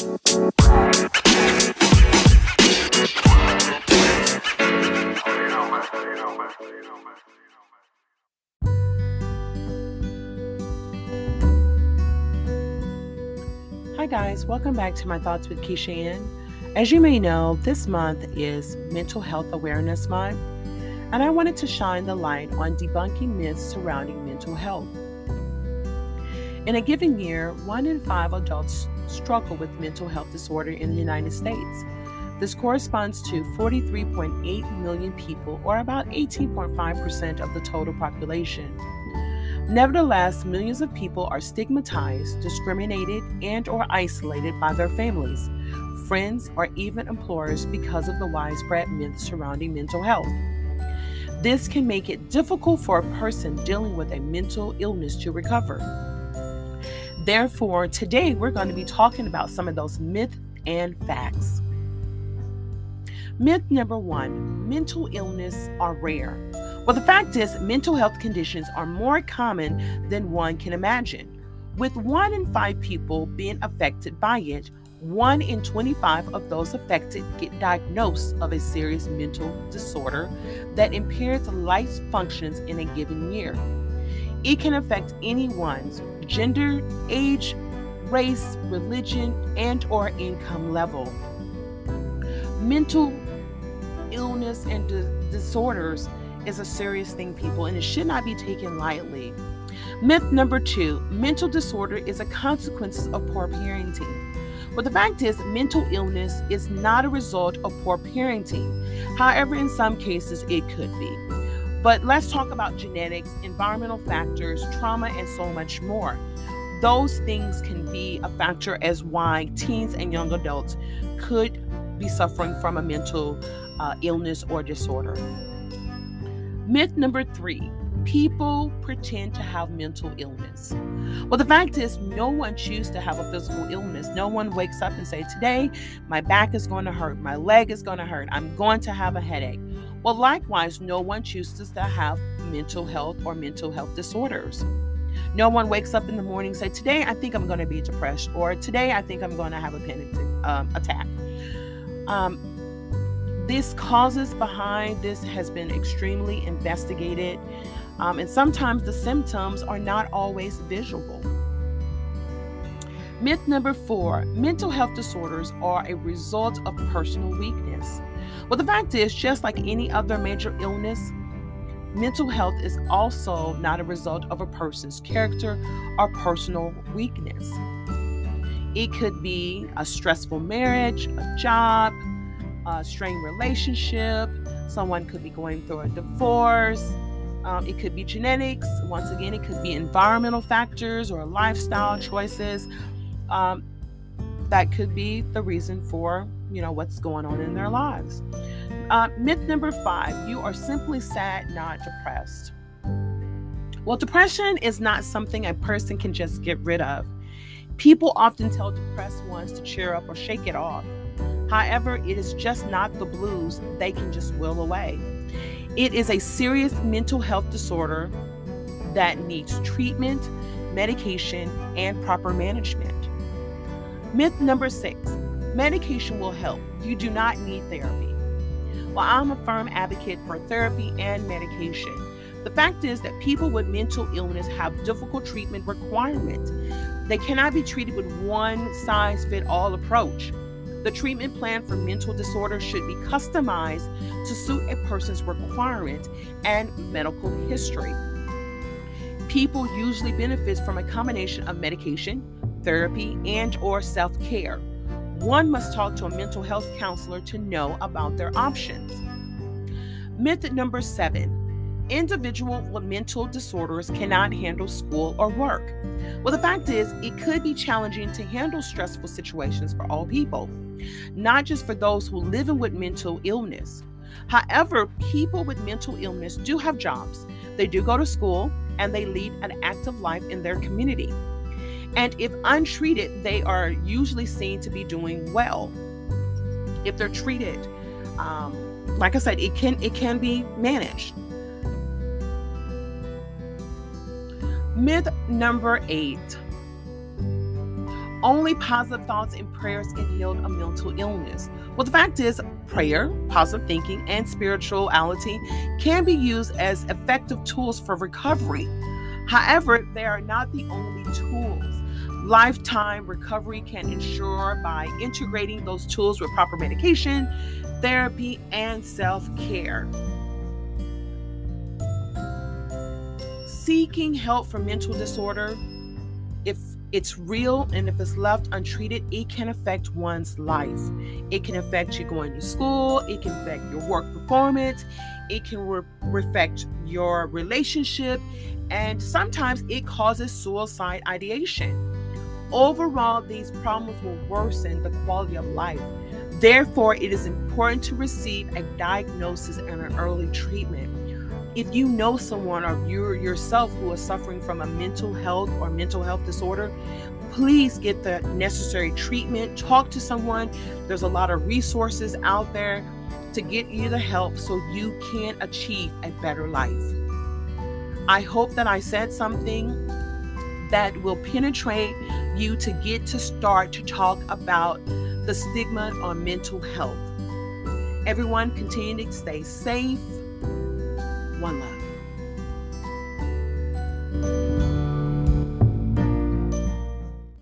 Hi, guys. Welcome back to My Thoughts with Kysha Ann. As you may know, this month is Mental Health Awareness Month, and I wanted to shine the light on debunking myths surrounding mental health. In a given year, one in five adults struggle with mental health disorder in the United States. This corresponds to 43.8 million people, or about 18.5% of the total population. Nevertheless, millions of people are stigmatized, discriminated, and or isolated by their families, friends, or even employers because of the widespread myths surrounding mental health. This can make it difficult for a person dealing with a mental illness to recover. Therefore, today we're going to be talking about some of those myths and facts. Myth number one mental illness are rare. Well, the fact is, mental health conditions are more common than one can imagine. With one in five people being affected by it, one in 25 of those affected get diagnosed of a serious mental disorder that impairs life functions in a given year. It can affect anyone's gender, age, race, religion, and or income level. Mental illness and di- disorders is a serious thing, people, and it should not be taken lightly. Myth number two mental disorder is a consequence of poor parenting. But the fact is, mental illness is not a result of poor parenting. However, in some cases, it could be. But let's talk about genetics, environmental factors, trauma, and so much more. Those things can be a factor as why teens and young adults could be suffering from a mental uh, illness or disorder. Myth number three people pretend to have mental illness. Well, the fact is, no one chooses to have a physical illness. No one wakes up and say, "Today, my back is going to hurt, my leg is going to hurt, I'm going to have a headache." Well, likewise, no one chooses to have mental health or mental health disorders. No one wakes up in the morning and say, "Today, I think I'm going to be depressed," or "Today, I think I'm going to have a panic um, attack." Um, this causes behind this has been extremely investigated, um, and sometimes the symptoms are not always visual. Myth number four mental health disorders are a result of personal weakness. Well, the fact is, just like any other major illness, mental health is also not a result of a person's character or personal weakness. It could be a stressful marriage, a job, a strained relationship. Someone could be going through a divorce. Um, it could be genetics. Once again, it could be environmental factors or lifestyle choices. Um, that could be the reason for you know what's going on in their lives. Uh, myth number five: you are simply sad, not depressed. Well, depression is not something a person can just get rid of. People often tell depressed ones to cheer up or shake it off. However, it is just not the blues they can just will away. It is a serious mental health disorder that needs treatment, medication, and proper management. Myth number six medication will help. You do not need therapy. Well, I'm a firm advocate for therapy and medication. The fact is that people with mental illness have difficult treatment requirements. They cannot be treated with one size fit all approach. The treatment plan for mental disorder should be customized to suit a person's requirement and medical history. People usually benefit from a combination of medication, therapy, and or self-care. One must talk to a mental health counselor to know about their options. Myth number 7 individual with mental disorders cannot handle school or work. Well, the fact is, it could be challenging to handle stressful situations for all people, not just for those who live with mental illness. However, people with mental illness do have jobs, they do go to school, and they lead an active life in their community. And if untreated, they are usually seen to be doing well. If they're treated, um, like I said, it can it can be managed. Myth number eight Only positive thoughts and prayers can heal a mental illness. Well, the fact is, prayer, positive thinking, and spirituality can be used as effective tools for recovery. However, they are not the only tools. Lifetime recovery can ensure by integrating those tools with proper medication, therapy, and self care. Seeking help for mental disorder, if it's real and if it's left untreated, it can affect one's life. It can affect you going to school, it can affect your work performance, it can re- affect your relationship, and sometimes it causes suicide ideation. Overall, these problems will worsen the quality of life. Therefore, it is important to receive a diagnosis and an early treatment. If you know someone or you yourself who is suffering from a mental health or mental health disorder, please get the necessary treatment. Talk to someone. There's a lot of resources out there to get you the help so you can achieve a better life. I hope that I said something that will penetrate you to get to start to talk about the stigma on mental health. Everyone, continue to stay safe. One love.